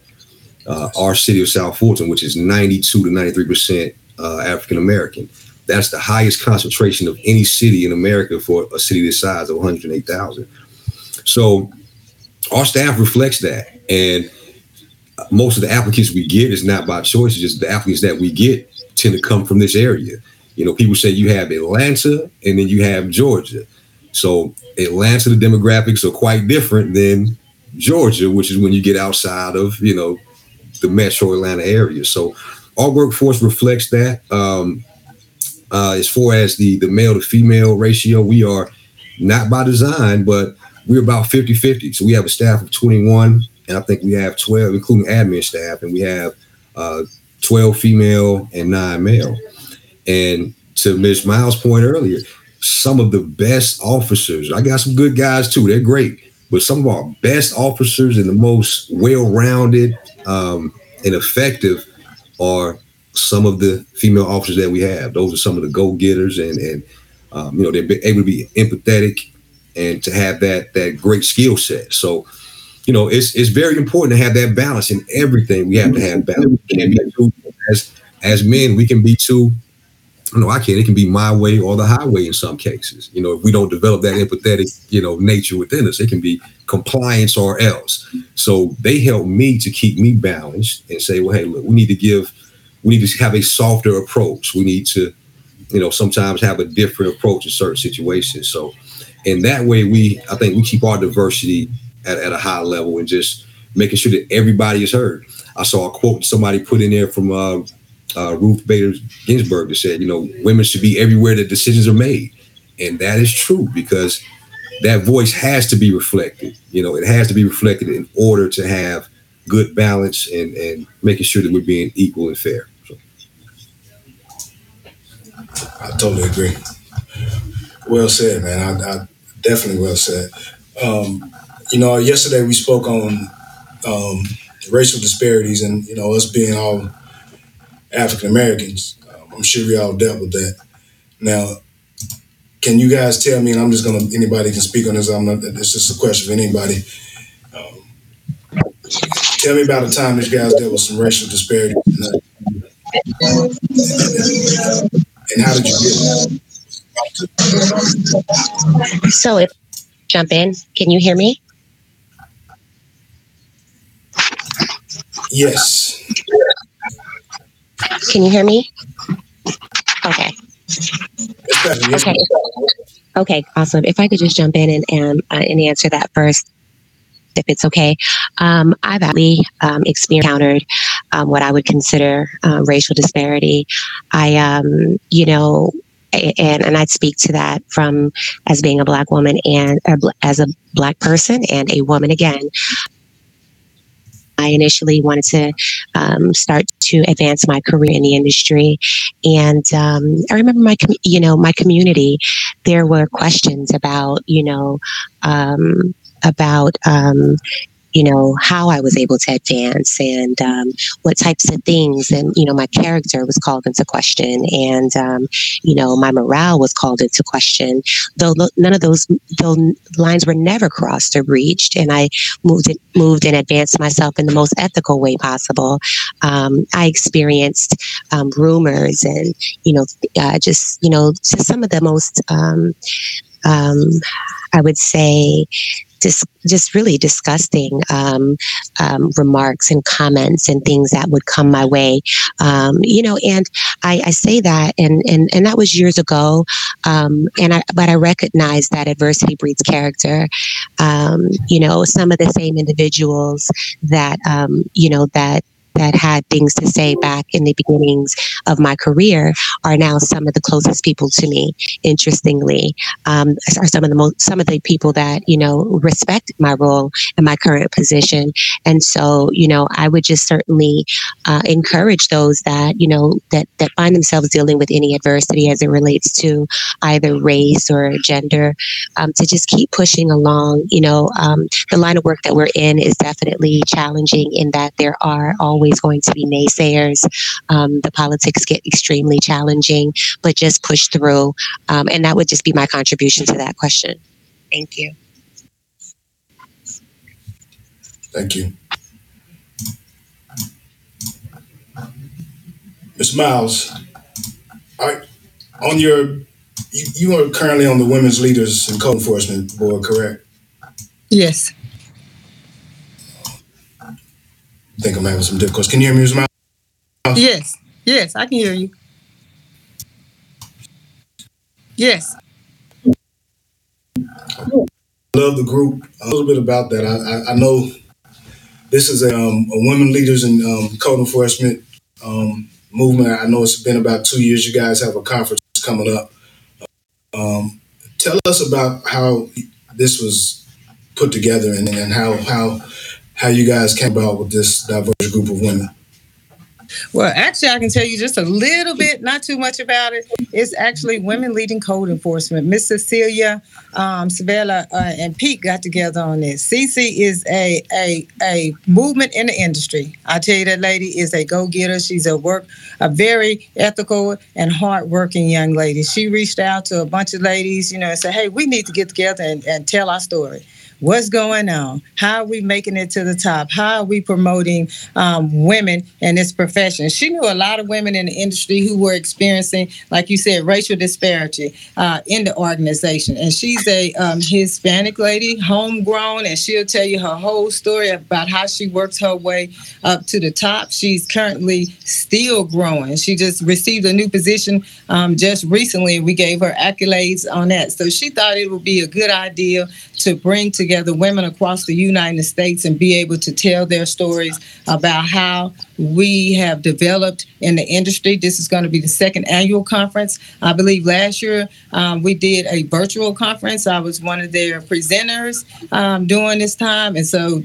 Uh, our city of South Fulton, which is 92 to 93 percent uh, African American, that's the highest concentration of any city in America for a city this size of 108,000. So our staff reflects that, and most of the applicants we get is not by choice; it's just the applicants that we get tend to come from this area. You know, people say you have Atlanta and then you have Georgia. So Atlanta, the demographics are quite different than Georgia, which is when you get outside of you know the metro Atlanta area. So our workforce reflects that. Um, uh, as far as the the male to female ratio, we are not by design, but we're about 50 50. So we have a staff of 21, and I think we have 12, including admin staff, and we have uh, 12 female and nine male. And to Ms. Miles' point earlier, some of the best officers, I got some good guys too, they're great, but some of our best officers and the most well rounded um, and effective are some of the female officers that we have. Those are some of the go getters, and, and um, you know, they're able to be empathetic and to have that that great skill set. So, you know, it's it's very important to have that balance in everything. We have to have balance. As as men, we can be too. No, I can't. It can be my way or the highway in some cases. You know, if we don't develop that empathetic, you know, nature within us, it can be compliance or else. So they help me to keep me balanced and say, well, hey, look, we need to give, we need to have a softer approach. We need to, you know, sometimes have a different approach in certain situations. So in that way we i think we keep our diversity at, at a high level and just making sure that everybody is heard i saw a quote somebody put in there from uh, uh, ruth bader ginsburg that said you know women should be everywhere that decisions are made. And that is true because that voice has to be reflected. You know it has to be reflected in order to have good balance and and making sure that we're being equal and fair. So. i totally agree. Well said man. I, I definitely well said. Um, you know, yesterday we spoke on um, racial disparities and you know us being all African Americans. Um, I'm sure we all dealt with that. Now, can you guys tell me? And I'm just gonna anybody can speak on this. I'm not. It's just a question for anybody. Um, tell me about a time that you guys dealt with some racial disparity, and how did you deal? So if jump in, can you hear me? Yes. Can you hear me? Okay. Okay. Okay, awesome. If I could just jump in and and, uh, and answer that first, if it's okay. Um, I've actually um, encountered um, what I would consider uh, racial disparity. I, um, you know, and and I'd speak to that from as being a black woman and as a black person and a woman again. I initially wanted to um, start to advance my career in the industry, and um, I remember my you know my community. There were questions about you know um, about um, you know, how I was able to advance and um, what types of things. And, you know, my character was called into question and, um, you know, my morale was called into question. Though none of those though lines were never crossed or breached. And I moved, moved and advanced myself in the most ethical way possible. Um, I experienced um, rumors and, you know, uh, just, you know, just some of the most, um, um, I would say, just just really disgusting um, um, remarks and comments and things that would come my way. Um, you know, and I, I, say that, and and and that was years ago. Um, and I, but I recognize that adversity breeds character. Um, you know, some of the same individuals that um, you know that that had things to say back in the beginnings of my career are now some of the closest people to me. Interestingly, um, are some of the most some of the people that you know respect my role and my current position. And so, you know, I would just certainly uh, encourage those that you know that that find themselves dealing with any adversity as it relates to either race or gender um, to just keep pushing along. You know, um, the line of work that we're in is definitely challenging in that there are always always going to be naysayers. Um, the politics get extremely challenging, but just push through. Um, and that would just be my contribution to that question. Thank you. Thank you. Ms. Miles, are, on your, you, you are currently on the Women's Leaders and Code Enforcement Board, correct? Yes. I think I'm having some difficulties. Can you hear me, Ms. Miles? Yes. Yes, I can hear you. Yes. love the group. A little bit about that. I, I, I know this is a, um, a women leaders in um, code enforcement um, movement. I know it's been about two years. You guys have a conference coming up. Um, tell us about how this was put together and, and how how how you guys came about with this diverse group of women. Well, actually, I can tell you just a little bit, not too much about it. It's actually women leading code enforcement. Miss Cecilia, um, Savella, uh, and Pete got together on this. CC is a, a a movement in the industry. I tell you, that lady is a go getter. She's a work, a very ethical and hardworking young lady. She reached out to a bunch of ladies, you know, and said, "Hey, we need to get together and, and tell our story." What's going on? How are we making it to the top? How are we promoting um, women in this profession? She knew a lot of women in the industry who were experiencing, like you said, racial disparity uh, in the organization. And she's a um, Hispanic lady, homegrown, and she'll tell you her whole story about how she works her way up to the top. She's currently still growing. She just received a new position um, just recently, and we gave her accolades on that. So she thought it would be a good idea to bring together women across the United States and be able to tell their stories about how we have developed in the industry. This is going to be the second annual conference. I believe last year um, we did a virtual conference. I was one of their presenters um, during this time. And so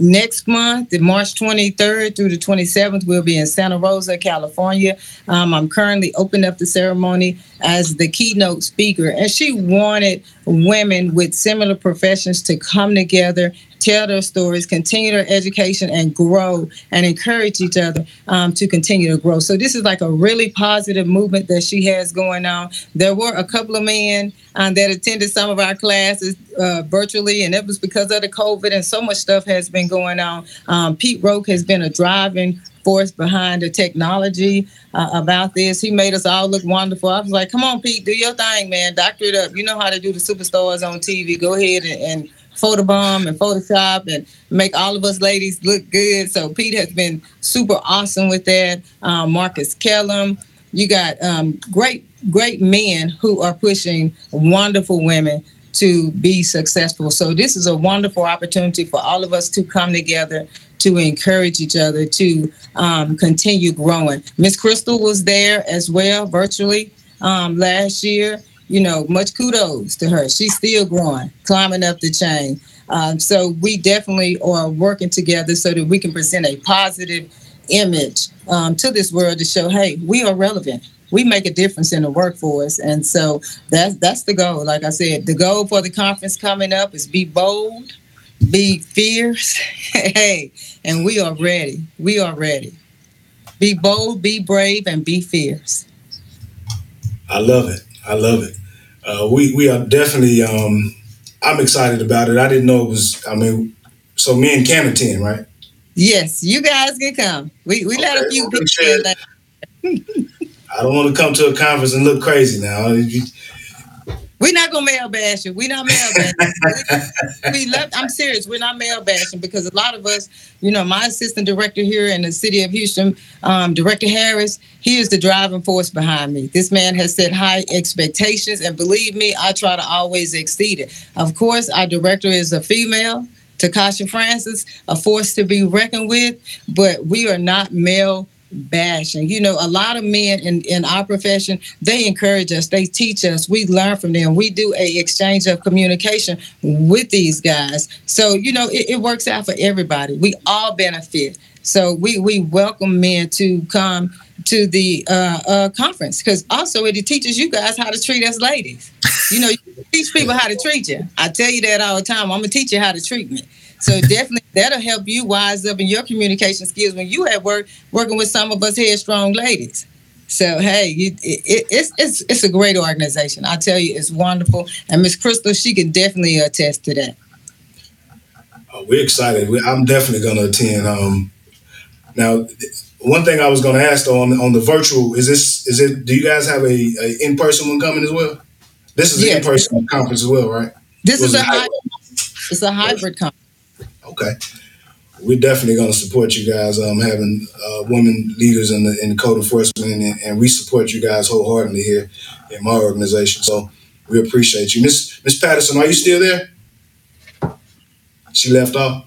next month, March 23rd through the 27th, we'll be in Santa Rosa, California. Um, I'm currently opening up the ceremony as the keynote speaker. And she wanted women with similar professions to come together tell their stories, continue their education, and grow and encourage each other um, to continue to grow. So this is like a really positive movement that she has going on. There were a couple of men um, that attended some of our classes uh, virtually, and it was because of the COVID and so much stuff has been going on. Um, Pete Roke has been a driving force behind the technology uh, about this. He made us all look wonderful. I was like, come on, Pete, do your thing, man. Doctor it up. You know how to do the superstars on TV. Go ahead and, and photobomb and Photoshop and make all of us ladies look good. So Pete has been super awesome with that. Um, Marcus Kellum, you got um, great, great men who are pushing wonderful women to be successful. So this is a wonderful opportunity for all of us to come together to encourage each other to um, continue growing. Miss Crystal was there as well virtually um, last year you know, much kudos to her. She's still growing, climbing up the chain. Um, so we definitely are working together so that we can present a positive image um, to this world to show, hey, we are relevant. We make a difference in the workforce, and so that's that's the goal. Like I said, the goal for the conference coming up is be bold, be fierce, [LAUGHS] hey, and we are ready. We are ready. Be bold, be brave, and be fierce. I love it. I love it uh, we we are definitely. Um, I'm excited about it. I didn't know it was. I mean, so me and Cam attend, right? Yes, you guys can come. We we okay, let a few people. [LAUGHS] I don't want to come to a conference and look crazy now. We're not gonna male bash you. We're not male bashing. we, left. I'm serious. We're not male bashing because a lot of us, you know, my assistant director here in the city of Houston, um, Director Harris, he is the driving force behind me. This man has set high expectations, and believe me, I try to always exceed it. Of course, our director is a female. Takasha Francis, a force to be reckoned with, but we are not male bashing. You know, a lot of men in, in our profession, they encourage us, they teach us, we learn from them. We do a exchange of communication with these guys. So, you know, it, it works out for everybody. We all benefit. So we we welcome men to come to the uh, uh, conference because also it teaches you guys how to treat us ladies. You know, teach people how to treat you. I tell you that all the time. I'm gonna teach you how to treat me. So definitely that'll help you wise up in your communication skills when you at work working with some of us headstrong ladies. So hey, you, it, it's it's it's a great organization. I tell you, it's wonderful. And Miss Crystal, she can definitely attest to that. Oh, we're excited. We, I'm definitely going to attend. Um, now, one thing I was going to ask though on on the virtual is this is it? Do you guys have a, a in person one coming as well? This is Yes. an in person conference as well, right? This is a it hy- it's a hybrid conference. Okay. We're definitely going to support you guys um, having uh, women leaders in the in code enforcement, and, and we support you guys wholeheartedly here in my organization. So we appreciate you, Miss Miss Patterson. Are you still there? She left off.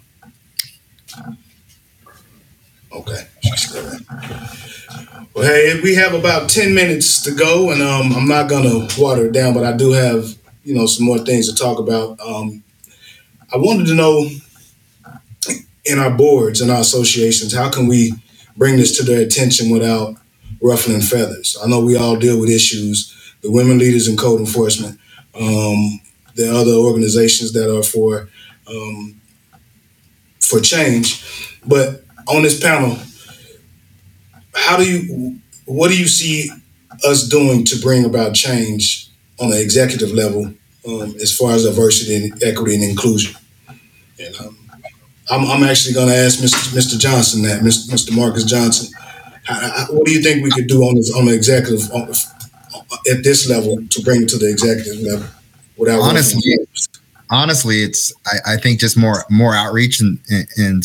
Okay, she's still there. Well, hey, we have about ten minutes to go, and um, I'm not going to water it down, but I do have you know some more things to talk about. Um, I wanted to know in our boards and our associations, how can we bring this to their attention without ruffling feathers? I know we all deal with issues. The women leaders in code enforcement, um, the other organizations that are for um, for change, but on this panel, how do you, what do you see us doing to bring about change on the executive level um, as far as diversity and equity and inclusion? And um, I'm, I'm actually going to ask Mr. Mr. Johnson that, Mr. Mr. Marcus Johnson. How, how- what do you think we could do on this on the executive on, at this level to bring it to the executive level without Honestly, honestly, it's I, I think just more more outreach in, in, in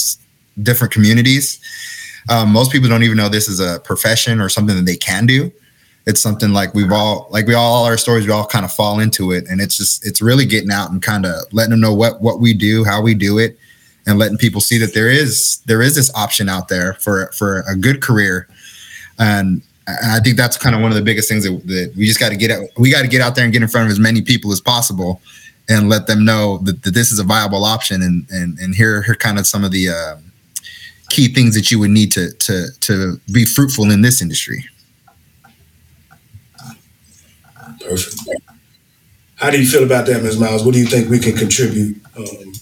different communities. Um, most people don't even know this is a profession or something that they can do. It's something like we've all like we all, all our stories we all kind of fall into it, and it's just it's really getting out and kind of letting them know what what we do, how we do it, and letting people see that there is there is this option out there for for a good career, and and I think that's kind of one of the biggest things that, that we just got to get out. We got to get out there and get in front of as many people as possible, and let them know that, that this is a viable option. And and and here here kind of some of the uh, key things that you would need to to to be fruitful in this industry. Perfect. How do you feel about that, Ms. Miles? What do you think we can contribute? Um,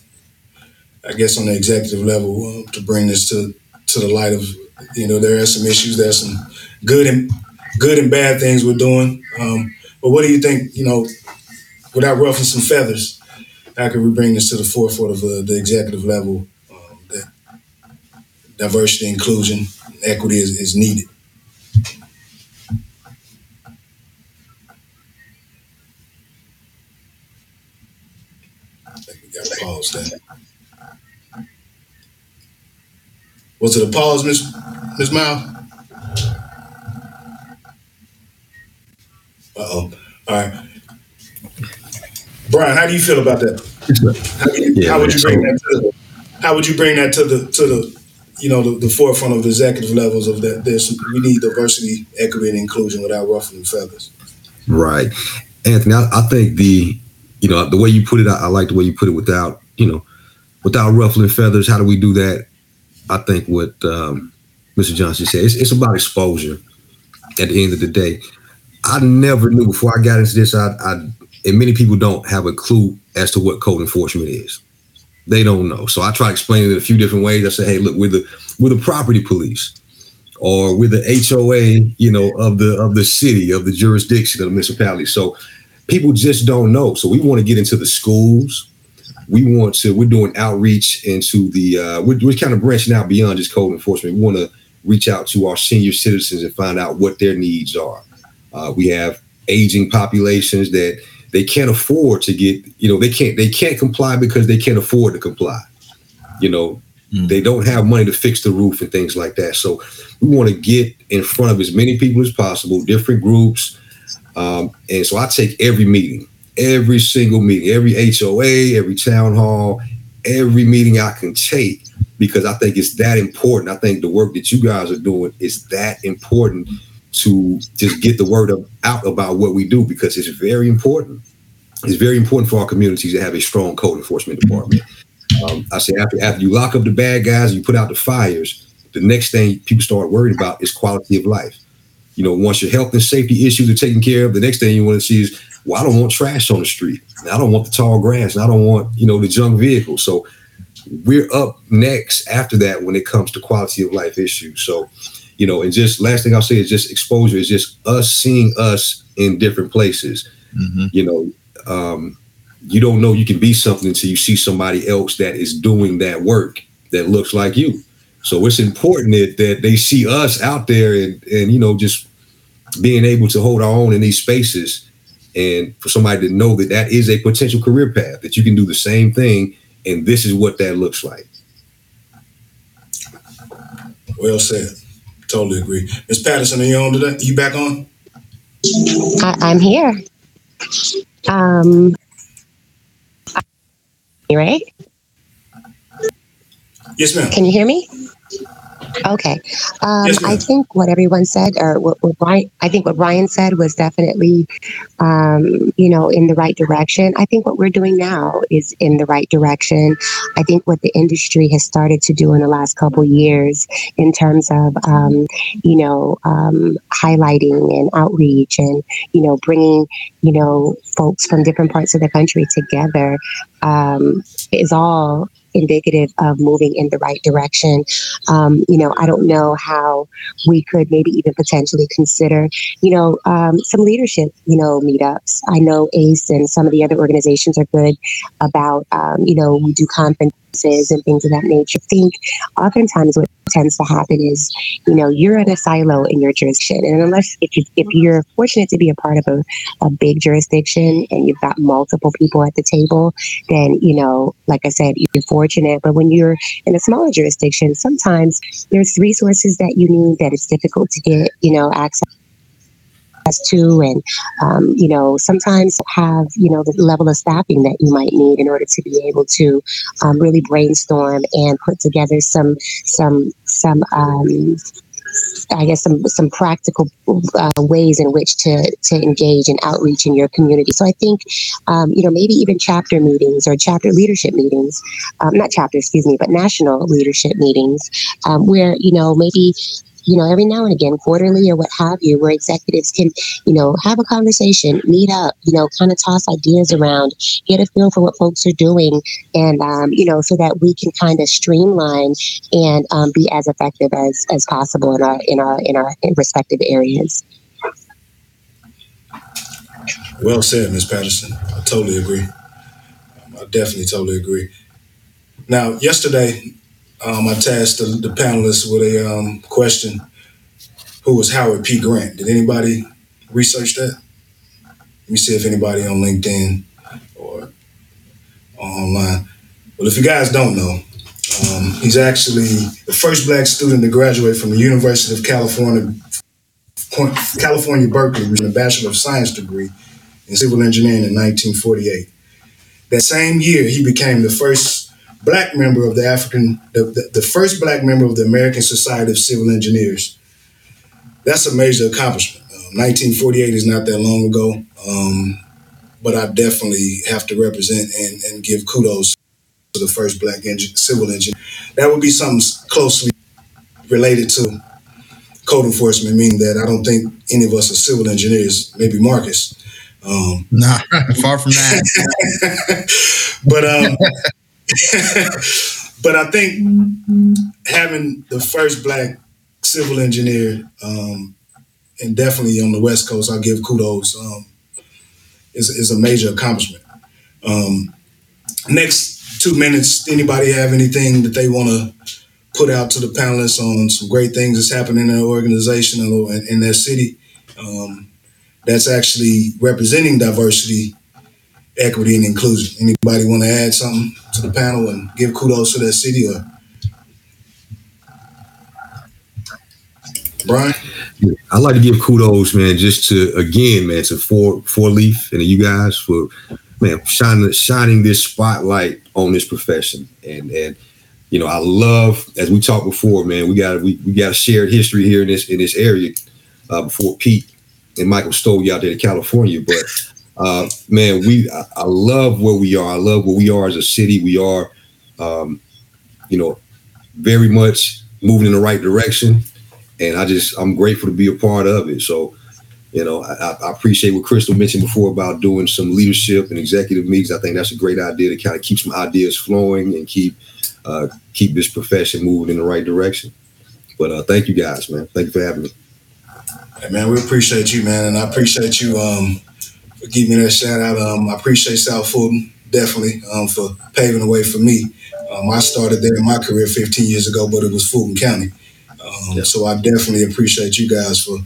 I guess on the executive level um, to bring this to to the light of you know there are some issues, there's some good and good and bad things we're doing. Um, but what do you think? You know, without ruffling some feathers, how can we bring this to the forefront of uh, the executive level? Um, that diversity, inclusion, equity is, is needed. I think we got to pause there. Was it a pause, Miss Miss Miles? Uh oh. All right. Brian, how do you feel about that? How, you- Yeah, how would you bring that to the, how would you bring that to the to the you know the, the forefront of the executive levels of that there's we need diversity, equity, and inclusion without ruffling feathers. Right. Anthony, I, I think the, you know, the way you put it, I, I like the way you put it without, you know, without ruffling feathers. How do we do that? I think what um, Mr. Johnson said, it's, it's about exposure at the end of the day. I never knew before I got into this, I, I, and many people don't have a clue as to what code enforcement is. They don't know. So I try to explain it in a few different ways. I say, hey, look, we're the, we're the property police or with the HOA, you know, of the of the city, of the jurisdiction of the municipality. So people just don't know. So we want to get into the schools. We want to. We're doing outreach into the. Uh, we're, we're kind of branching out beyond just code enforcement. We want to reach out to our senior citizens and find out what their needs are. Uh, we have aging populations that they can't afford to get. You know, they can't they can't comply because they can't afford to comply. You know, Mm. they don't have money to fix the roof and things like that. So we want to get in front of as many people as possible, different groups. Um, and so I take every meeting, every single meeting, every HOA, every town hall, every meeting I can take because I think it's that important. I think the work that you guys are doing is that important to just get the word out about what we do because it's very important. It's very important for our communities to have a strong code enforcement department. Um, I say after after you lock up the bad guys, you put out the fires. The next thing people start worrying about is quality of life. You know, once your health and safety issues are taken care of, the next thing you want to see is well, I don't want trash on the street. I don't want the tall grass. I don't want, you know, the junk vehicles. So we're up next after that when it comes to quality of life issues. So, you know, and just last thing I'll say is just exposure is just us seeing us in different places. Mm-hmm. You know, um, you don't know you can be something until you see somebody else that is doing that work that looks like you. So it's important that, that they see us out there and, and, you know, just being able to hold our own in these spaces and for somebody to know that that is a potential career path, that you can do the same thing and this is what that looks like. Well said. Totally agree. Ms. Patterson, are you on today? You back on? I, am here. Um, you right? Yes, ma'am. Can you hear me? Okay. Um, yes, I think what everyone said, or what, what Brian, I think what Brian said was definitely, um, you know, in the right direction. I think what we're doing now is in the right direction. I think what the industry has started to do in the last couple years in terms of, um, you know, um, highlighting and outreach and, you know, bringing, you know, folks from different parts of the country together um, is all indicative of moving in the right direction. Um, you know, I don't know how we could maybe even potentially consider, you know, um, some leadership, you know, meetups. I know ACE and some of the other organizations are good about, um, you know, we do conferences and things of that nature. I think oftentimes what tends to happen is, you know, you're in a silo in your jurisdiction. And unless if you if you're fortunate to be a part of a, a big jurisdiction and you've got multiple people at the table, then, you know, like I said, you're fortunate. But when you're in a smaller jurisdiction, sometimes there's resources that you need that it's difficult to get, you know, access to and um, you know sometimes have you know the level of staffing that you might need in order to be able to um, really brainstorm and put together some some some um, I guess some some practical uh, ways in which to to engage and outreach in your community. So I think, um, you know, maybe even chapter meetings or chapter leadership meetings, um, not chapter, excuse me, but national leadership meetings, um, where you know maybe you know, every now and again, quarterly or what have you, where executives can, you know, have a conversation, meet up, you know, kind of toss ideas around, get a feel for what folks are doing, and um, you know, so that we can kind of streamline and um, be as effective as as possible in our in our in our respective areas. Well said, Ms. Patterson. I totally agree. I definitely totally agree. Now, yesterday, um, I tasked the, the, panelists with a um, question: Who was Howard P. Grant? Did anybody research that? Let me see if anybody on LinkedIn or online. Well, if you guys don't know, um, he's actually the first black student to graduate from the University of California, California Berkeley, with a Bachelor of Science degree in civil engineering in 1948. That same year, he became the first black member of the African, the, the, the, first black member of the American Society of Civil Engineers. That's a major accomplishment. Um, 1948 is not that long ago, um, but I definitely have to represent and, and give kudos to the first black engine, civil engineer. That would be something closely related to code enforcement, meaning that I don't think any of us are civil engineers, maybe Marcus. Um, nah, [LAUGHS] far from that. [LAUGHS] but um, [LAUGHS] [LAUGHS] but I think having the first black civil engineer, um, and definitely on the West Coast, I'll give kudos, um, is, is a major accomplishment. Um, next two minutes, anybody have anything that they want to put out to the panelists on some great things that's happening in their organization and in their city um, that's actually representing diversity equity and inclusion. Anybody want to add something to the panel and give kudos to that city or Brian? I'd like to give kudos, man, just to again, man, to four four leaf and you guys for man shining shining this spotlight on this profession. And and you know, I love as we talked before, man, we got we, we got a shared history here in this in this area uh, before Pete and Michael stole you out there to California. But uh, man, we I, love where we are. I love where we are as a city. We are, um, you know, very much moving in the right direction, and I just I'm grateful to be a part of it. So, You know, I, I appreciate what Crystal mentioned before about doing some leadership and executive meetings. I think that's a great idea to kind of keep some ideas flowing and keep uh, keep this profession moving in the right direction. But uh, thank you guys, man. Thank you for having me. Hey, man, we appreciate you, man, and I appreciate you um, giving me that shout out. Um, I appreciate South Fulton definitely um, for paving the way for me. Um, I started there in my career 15 years ago, but it was Fulton County. Um, Yeah. So I definitely appreciate you guys for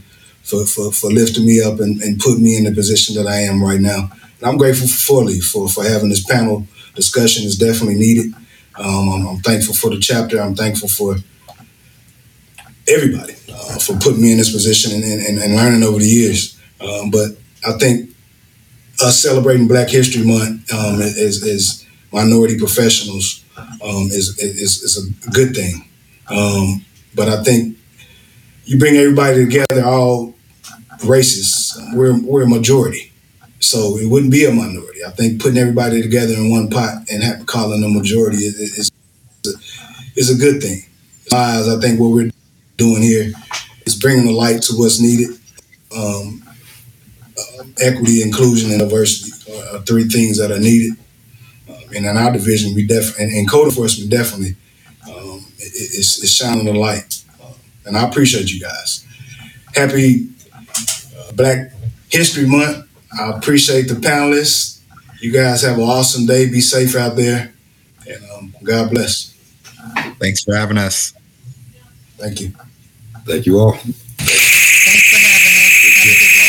for, for, for lifting me up and, and putting me in the position that I am right now. And I'm grateful for fully for, for having this panel discussion is definitely needed. Um, I'm, I'm thankful for the chapter. I'm thankful for everybody uh, for putting me in this position and, and, and learning over the years. Um, but I think us celebrating Black History Month um, is, is minority professionals um, is, is, is a good thing. Um, but I think you bring everybody together, all races, we're, we're a majority. So it wouldn't be a minority. I think putting everybody together in one pot and have, calling them majority is, is, is a good thing. I think what we're doing here is bringing the light to what's needed. Um, equity, inclusion, and diversity are, are three things that are needed. Um, and in our division, we definitely, and, and code enforcement definitely, um, it, it's, it's shining a light. Uh, and I appreciate you guys. Happy uh, Black History Month. I appreciate the panelists. You guys have an awesome day. Be safe out there. And um, God bless. Thanks for having us. Thank you. Thank you all.